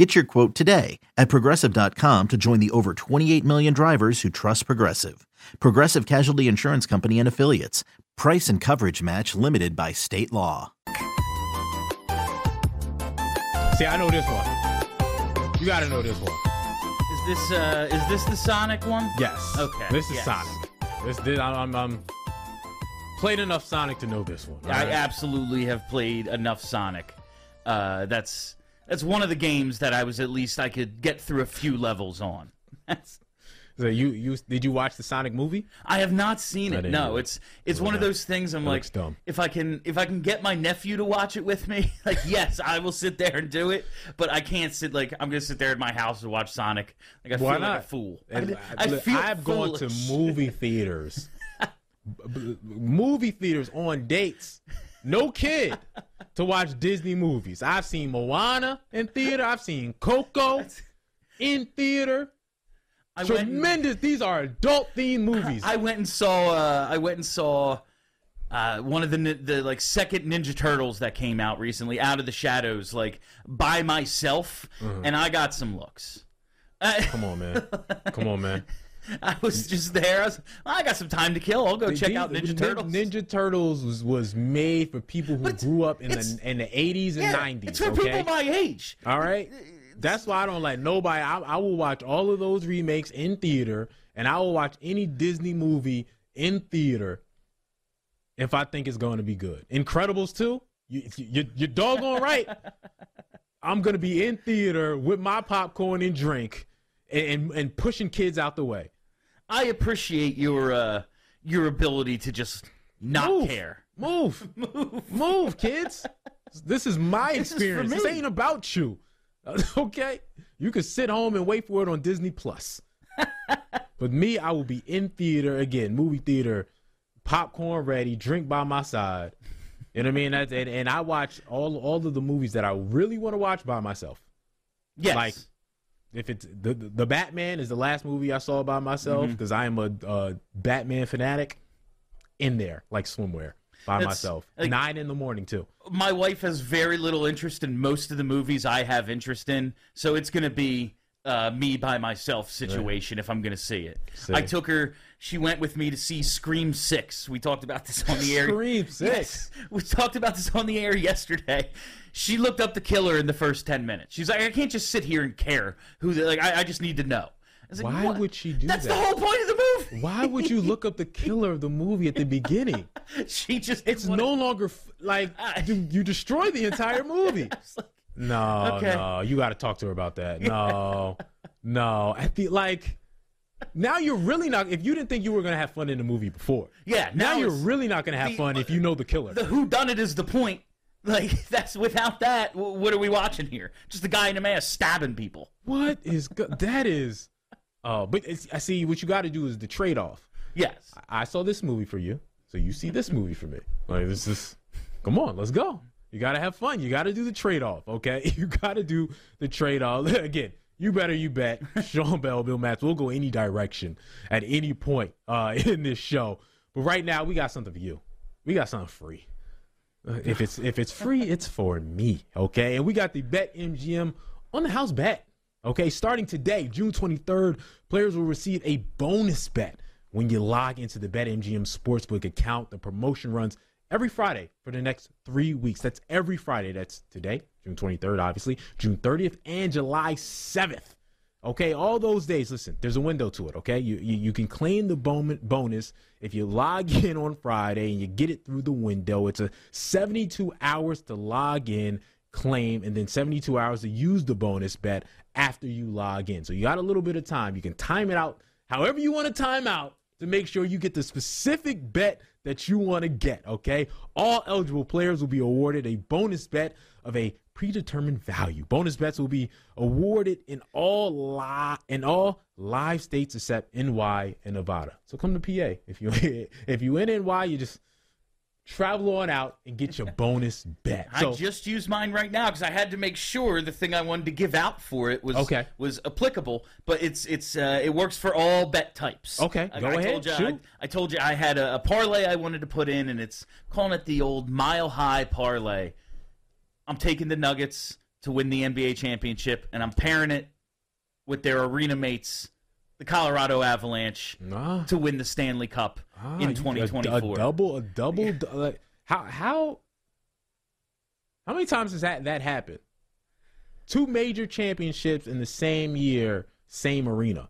Get your quote today at progressive.com to join the over 28 million drivers who trust Progressive. Progressive Casualty Insurance Company and Affiliates. Price and coverage match limited by state law. See, I know this one. You gotta know this one. Is this uh is this the Sonic one? Yes. Okay. This is yes. Sonic. This, this I'm, I'm, I'm played enough Sonic to know this one. I alright? absolutely have played enough Sonic. Uh, that's that's one of the games that I was at least I could get through a few levels on. That's, So you you did you watch the Sonic movie? I have not seen it. No, it's it's Yeah. one of those things. I'm It like, dumb. if I can if I can get my nephew to watch it with me, like yes, I will sit there and do it. But I can't sit like I'm gonna sit there at my house and watch Sonic. Like I Why feel not? like a fool. I, And I look, feel I've gone to movie theaters, movie theaters on dates, no kid, to watch Disney movies. I've seen Moana in theater. I've seen Coco in theater. I and- Tremendous. These are adult themed movies. I went and saw. Uh, I went and saw uh, one of the the like second Ninja Turtles that came out recently, Out of the Shadows, like by myself, and I got some looks. Mm-hmm. Come on, man. Come on, man. I was just there. I, was, I got some time to kill. I'll go check These- out Ninja Turtles. Ninja Turtles was, was made for people who grew up in the in the 80s and nineties. Yeah, 90s. It's for okay? people my age. All right. That's why I don't like nobody. I, I will watch all of those remakes in theater, and I will watch any Disney movie in theater if I think it's going to be good. Incredibles too. You, you, you're doggone right. I'm gonna be in theater with my popcorn and drink, and, and, pushing kids out the way. I appreciate your uh, your ability to just not Move. care. Move, move, move, kids. This is my This is experience. This ain't about you. Okay, you can sit home and wait for it on Disney Plus. but me, I will be in theater again, movie theater, popcorn ready, drink by my side. You know what I mean? That's, and, and I watch all all of the movies that I really want to watch by myself. Yes. Like, If it's the the Batman is the last movie I saw by myself Mm-hmm. because I am a, uh Batman fanatic. In there, like swimwear by That's- myself. like- Nine in the morning too. my wife has very little interest in most of the movies I have interest in, so it's going to be uh, me by myself situation if I'm going to see it. See. I took her; she went with me to see Scream Six. We talked about this on the air. Scream Six. Yes, we talked about this on the air yesterday. She looked up the killer in the first ten minutes. She's like, "I can't just sit here and care who." The, like, I, I just need to know. Like, Why "What?" would she do That's that? That's the whole point of the movie. Why would you look up the killer of the movie at the beginning? she just It's wanna- no longer f- like you, you destroy the entire movie. Like, No, Okay. no, you got to talk to her about that. No, no. At the like, now you're really not. If you didn't think you were gonna have fun in the movie before, yeah, now, now you're really not gonna have the- fun if you know the killer. the who done it is the point. Like that's without that, what are we watching here? Just a guy in a mask stabbing people. what is go- that? Is oh, but it's, I see. What you got to do is the trade off. Yes. I saw this movie for you, so you see this movie for me. Like this is, come on, let's go. You gotta have fun. You gotta do the trade off, okay? You gotta do the trade off. Again, you better you bet. Sean Bell, Bill Matz, we'll go any direction at any point uh, in this show. But right now, we got something for you. We got something free. Uh, If it's if it's free, it's for me, okay? And we got the BetMGM on the house bet. Okay, starting today, June 23rd, players will receive a bonus bet when you log into the BetMGM Sportsbook account. The promotion runs every Friday for the next three weeks. That's every Friday. That's today, June 23rd, obviously, June 30th, and July 7th. Okay, all those days. Listen, there's a window to it. Okay, you you, you can claim the bonus if you log in on Friday and you get it through the window. It's a 72 hours to log in, claim, and then 72 hours to use the bonus bet after you log in. So you got a little bit of time. You can time it out however you want to time out to make sure you get the specific bet that you want to get. Okay, all eligible players will be awarded a bonus bet of a predetermined value. Bonus bets will be awarded in all li- in all live states except NY and Nevada. So come to PA if you if you in NY, you just travel on out and get your bonus bet. So I just used mine right now because I had to make sure the thing I wanted to give out for it was Okay. was applicable. But it's it's uh, it works for all bet types. Okay, I, go I ahead, Told you, I. I told you I had a, a parlay I wanted to put in, and it's calling it the old mile high parlay. I'm taking the Nuggets to win the NBA championship, and I'm pairing it with their arena mates, the Colorado Avalanche, Nah. to win the Stanley Cup Ah, in you- 2024. A, a double, a double. du- Like, how how how many times has that that happened? Two major championships in the same year, same arena.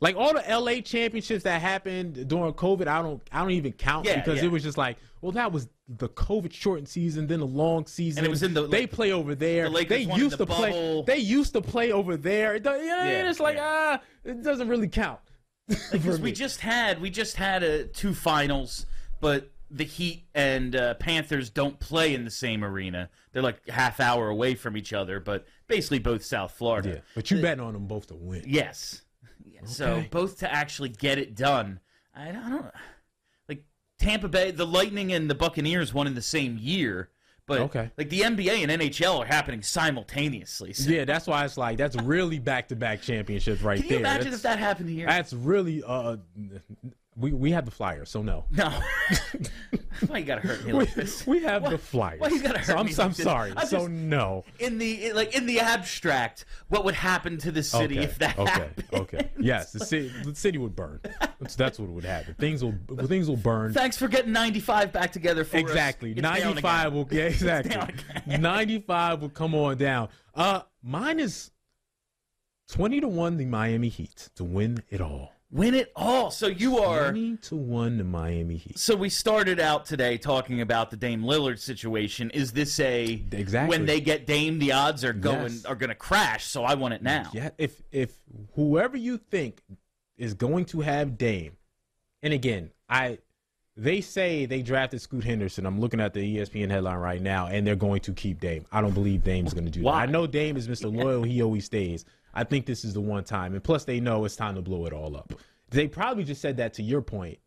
Like all the LA championships that happened during COVID, I don't I don't even count Yeah, because yeah. it was just like, well, that was the COVID shortened season, then the long season. And it was in the- they play over there. the they used the to play. They used to play over there. It, yeah, Yeah, it's like ah, it doesn't really count. because we just had we just had uh, two finals, but the Heat and uh, Panthers don't play in the same arena. They're like half hour away from each other, but basically both South Florida. Yeah, but you betting on them both to win. Yes. Yeah, So both to actually get it done. I don't, I don't like Tampa Bay, the Lightning and the Buccaneers won in the same year, but Okay. like the NBA and NHL are happening simultaneously. So Yeah, that's why it's like that's really back to back championships right can you there. imagine that's, if that happened here? that's really uh, we we have the Flyers, so no. no. Why you gotta hurt me We, like this? we have Why- the Flyers. why you gotta so hurt I'm, me I'm like this? sorry. I so just- no. in the like in the abstract, what would happen to the city okay. if that okay. happened? Okay. Yes, the city the city would burn. That's, that's what would happen. Things will things will burn. Thanks for getting 95 back together for us. Exactly. It's down 95 again. will yeah, exactly. again. 95 will come on down. Uh mine is 20 to 1 the Miami Heat to win it all. Win it all. So you are 20 to 1 the Miami Heat. So we started out today talking about the Dame Lillard situation. Is this a Exactly. when they get Dame, the odds are going Yes. are going to crash? So I want it now. Yeah, if if whoever you think is going to have Dame, and again, I they say they drafted Scoot Henderson. I'm looking at the ESPN headline right now, and they're going to keep Dame. I don't believe Dame's going to do Why? that. I know Dame is Mr. Loyal. He always stays. I think this is the one time, and plus they know it's time to blow it all up. They probably just said that to your point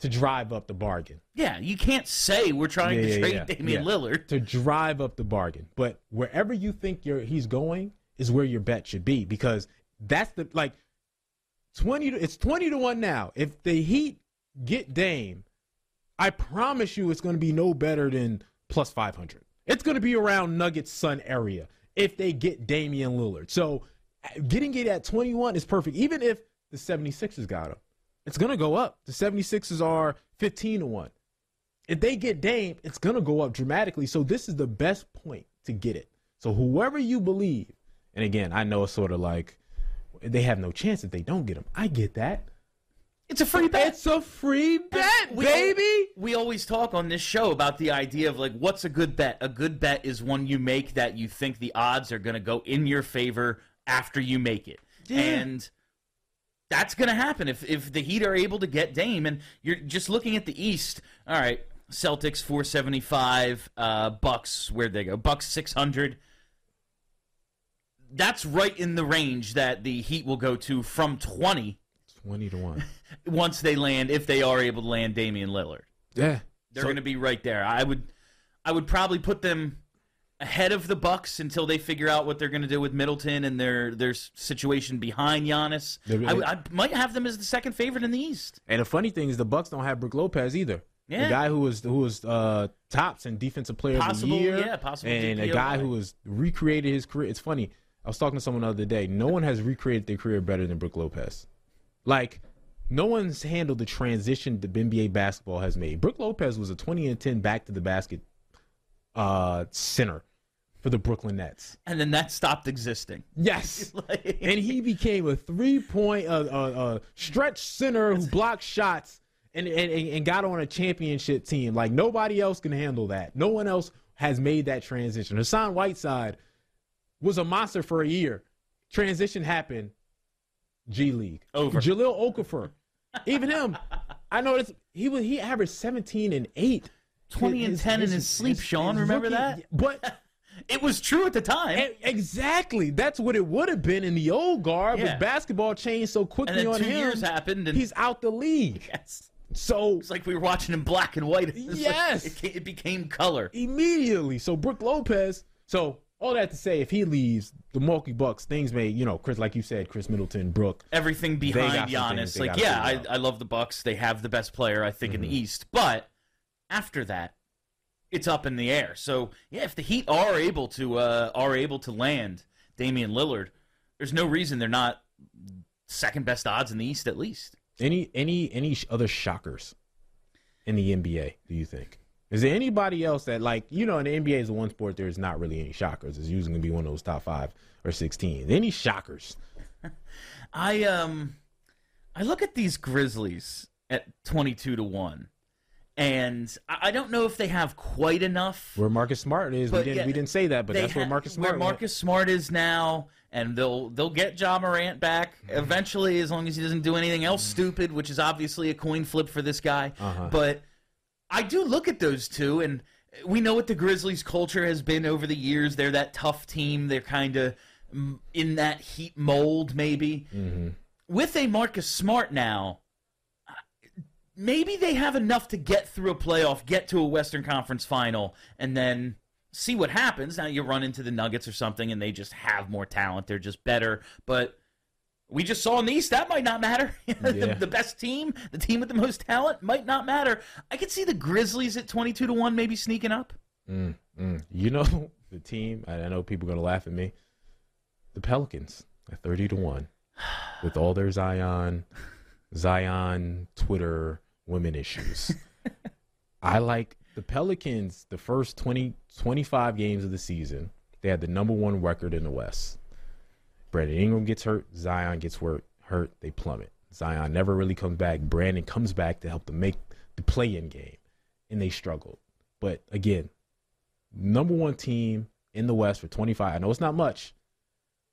to drive up the bargain. Yeah, you can't say we're trying Yeah, to yeah, trade yeah, Damian. Lillard. to drive up the bargain. But wherever you think you're, he's going is where your bet should be because that's the like twenty. To, it's twenty to one now. If the Heat get Dame, I promise you, it's going to be no better than plus five hundred. It's going to be around Nuggets Sun area if they get Damian Lillard. So getting it at twenty one is perfect. Even if the 76ers got him, it's going to go up. The 76ers are fifteen to one if they get Dame, it's gonna go up dramatically. So this is the best point to get it. So whoever you believe, and again, I know it's sort of like they have no chance if they don't get him. I get that. It's a free bet. It's a free bet, We- baby. We always talk on this show about the idea of like what's a good bet? A good bet is one you make that you think the odds are going to go in your favor after you make it. Yeah. And that's going to happen if if the Heat are able to get Dame and you're just looking at the East. All right, Celtics 475, uh Bucks where'd they go? Bucks 600. That's right in the range that the Heat will go to from 20 Twenty to one. once they land if they are able to land Damian Lillard. Yeah, They're So- going to be right there. I would, I would probably put them ahead of the Bucks until they figure out what they're going to do with Middleton and their their situation behind Giannis. I, I might have them as the second favorite in the East. And the funny thing is, the Bucks don't have Brook Lopez either. Yeah. The guy who was who was uh, tops and defensive player Possible, of the year, yeah, possible and a DPOY. guy who has recreated his career. It's funny. I was talking to someone the other day. No one has recreated their career better than Brook Lopez. Like, no one's handled the transition that NBA basketball has made. Brook Lopez was a 20 and 10 back to the basket uh, center for the Brooklyn Nets. And then that stopped existing. Yes. Like- and he became a three point uh, uh, uh, stretch center who blocked shots and, and, and got on a championship team. Like nobody else can handle that. No one else has made that transition. Hassan Whiteside was a monster for a year. Transition happened. G League Over. Jahlil Okafor, even him. I noticed he was he averaged seventeen and eight. 20 and 10 in his sleep, Sean. Remember that? But it was true at the time. Exactly. That's what it would have been in the old guard, Yeah. but basketball changed so quickly and then on two him. years happened, and he's out the league. yes, So it's like we were watching in black and white. It's like- Yes. it, it became color. immediately. So Brook Lopez. So all that to say, if he leaves the Milwaukee Bucks, things may, you know, Chris, like you said, Khris Middleton, Brook. Everything behind Giannis, like yeah, I, I love the Bucks. They have the best player, I think, in Mm-hmm. the East. But after that, it's up in the air. So yeah, if the Heat are able to uh, are able to land Damian Lillard, there's no reason they're not second best odds in the East at least. Any any any other shockers in the NBA? Do you think? Is there anybody else that like you know in the NBA is the one sport there's not really any shockers. It's usually gonna be one of those top five or sixteen. Any shockers? I um I look at these Grizzlies at 22 to 1 and I don't know if they have quite enough Where Marcus Smart is, we didn't yeah, we didn't say that, but that's where Marcus Smart. where went. Smart is now and they'll they'll get Ja Morant back Mm-hmm. eventually as long as he doesn't do anything else stupid which is obviously a coin flip for this guy Uh-huh. but I do look at those two and we know what the Grizzlies culture has been over the years they're that tough team they're kind of in that heat mold maybe Mm-hmm. with a Marcus Smart now, maybe they have enough to get through a playoff, get to a Western Conference final, and then see what happens. Now you run into the Nuggets or something, and they just have more talent. They're just better. But we just saw in the East that might not matter. the, Yeah. the best team, the team with the most talent, might not matter. I could see the Grizzlies at twenty-two to one, maybe sneaking up. Mm, mm. You know the team. I I know people are gonna laugh at me. The Pelicans at thirty to one, with all their Zion, Zion Twitter women issues. I like the Pelicans. The first 20, 25 games of the season, they had the number one record in the West. Brandon Ingram gets hurt. Zion gets hurt. Hurt. They plummet. Zion never really comes back. Brandon comes back to help them make the play-in game, and they struggled. But again, number one team in the West for 25. I know it's not much,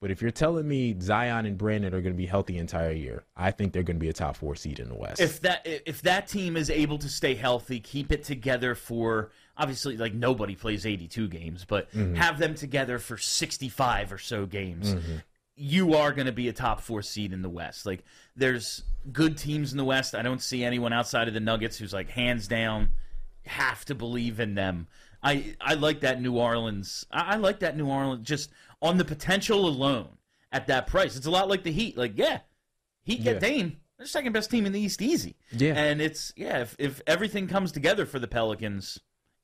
but if you're telling me Zion and Brandon are going to be healthy the entire year, I think they're going to be a top four seed in the West. if that if that team is able to stay healthy, keep it together for obviously like nobody plays 82 games, but mm-hmm. have them together for 65 or so games. Mm-hmm. You are going to be a top 4 seed in the West. Like there's good teams in the West. I don't see anyone outside of the Nuggets who's like hands down have to believe in them. I I like that New Orleans. I, I like that New Orleans just on the potential alone at that price. It's a lot like the Heat. Like yeah, Heat get Yeah. Dame. They're second best team in the East, easy. Yeah. and it's yeah. If if everything comes together for the Pelicans,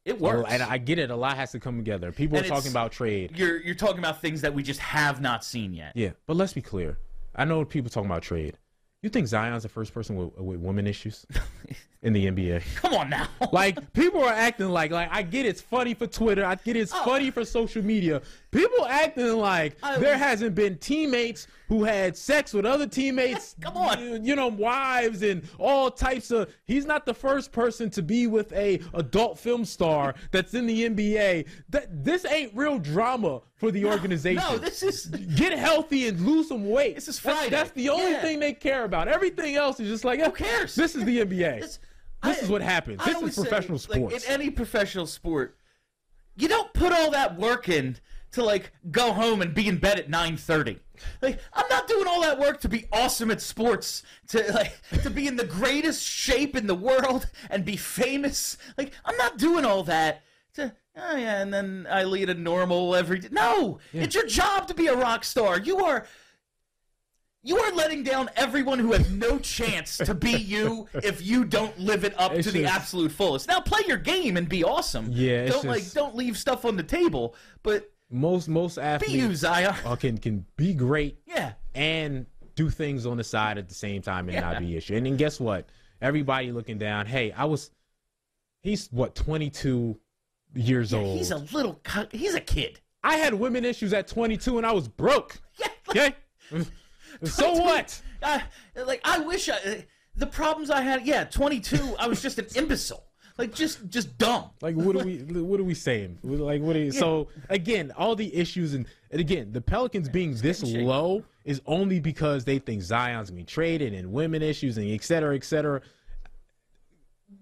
it Well, works. and I get it. A lot has to come together. People And are talking about trade. you're you're talking about things that we just have not seen yet. Yeah, but let's be clear. I know people talking about trade. You think Zion's the first person with, with women issues in the NBA? Come on now. Like people are acting like like I get it's funny for Twitter. I get it's oh. funny for social media. People acting like I there hasn't been teammates who had sex with other teammates. Come on. you, you know, wives and all types of. He's not the first person to be with a adult film star that's in the NBA. That this ain't real drama for the organization. no, this is Get healthy and lose some weight. This is That's- That's, the only Yeah. thing they care about. Everything else is just like, who cares? This is the NBA. This- This I- is what happens. I This is professional say, like, sports. in any professional sport, you don't put all that work in to like go home and be in bed at nine thirty. Like I'm not doing all that work to be awesome at sports, to like to be in the greatest shape in the world and be famous. Like I'm not doing all that to oh yeah, and then I lead a normal every day. No, it's your job to be a rock star. You are you are letting down everyone who has no chance to be you if you don't live it up It's to the absolute fullest. Now play your game and be awesome. Yeah, don't like don't leave stuff on the table, but most most be athletes you, Zaya. uh, can can be great Yeah. and do things on the side at the same time and Yeah. not be issue. And then guess what? Everybody looking down. Hey, I was. He's what 22 years Yeah, old. he's a little he's a kid. I had women issues at 22 and I was broke. Yeah. Okay. so what? I, like I wish I the problems I had, yeah, 22, I was just an imbecile. Like just just dumb. Like what are we what are we saying? Like what are you, so again, all the issues and, and again, the Pelicans being this low is only because they think Zion's gonna be traded and women issues and et cetera, et cetera.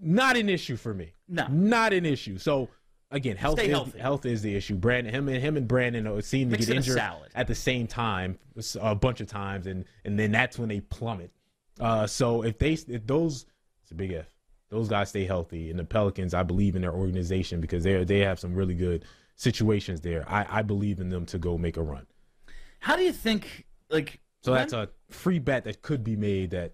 Not an issue for me. No. Not an issue. So again, health Stay is, healthy. health is the issue. Brandon, him and him and Brandon seem to get injured at the same time a bunch of times, and and then that's when they plummet. Uh, so if they if those it's a big if those guys stay healthy, and the Pelicans, I believe in their organization because they they have some really good situations there. I I believe in them to go make a run. How do you think? Like, So when- that's a free bet that could be made that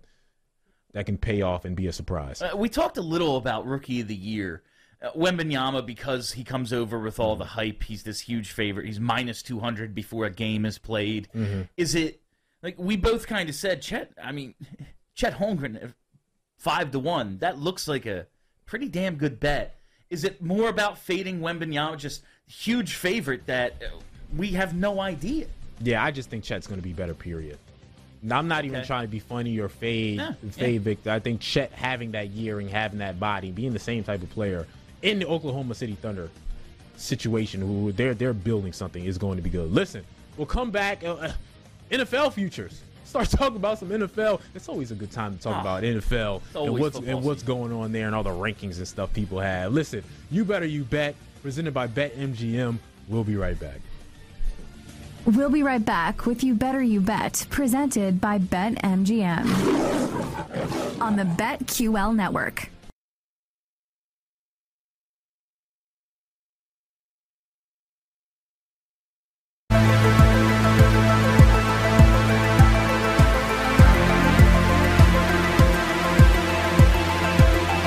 that can pay off and be a surprise. Uh, we talked a little about rookie of the year. Uh, Wembanyama, because he comes over with all the hype, he's this huge favorite. He's minus 200 before a game is played. Is it like we both kind of said, Chet? I mean, Chet Holmgren, uh, five to one. That looks like a pretty damn good bet. Is it more about fading Wembanyama, just huge favorite that uh, we have no idea? Yeah, I just think Chet's going to be better. Period. Now, I'm not even trying to be funny or fade Yeah, fade Victor. I think Chet having that year and having that body, being the same type of player in the Oklahoma City Thunder situation, who they're they're building something is going to be good. Listen, we'll come back. Uh, uh, NFL futures. Start talking about some NFL. It's always a good time to talk Ah, about NFL and what's and what's going on there and all the rankings and stuff people have. Listen, you better you bet. Presented by BetMGM. We'll be right back. We'll be right back with You Better You Bet, presented by BetMGM on the BetQL network.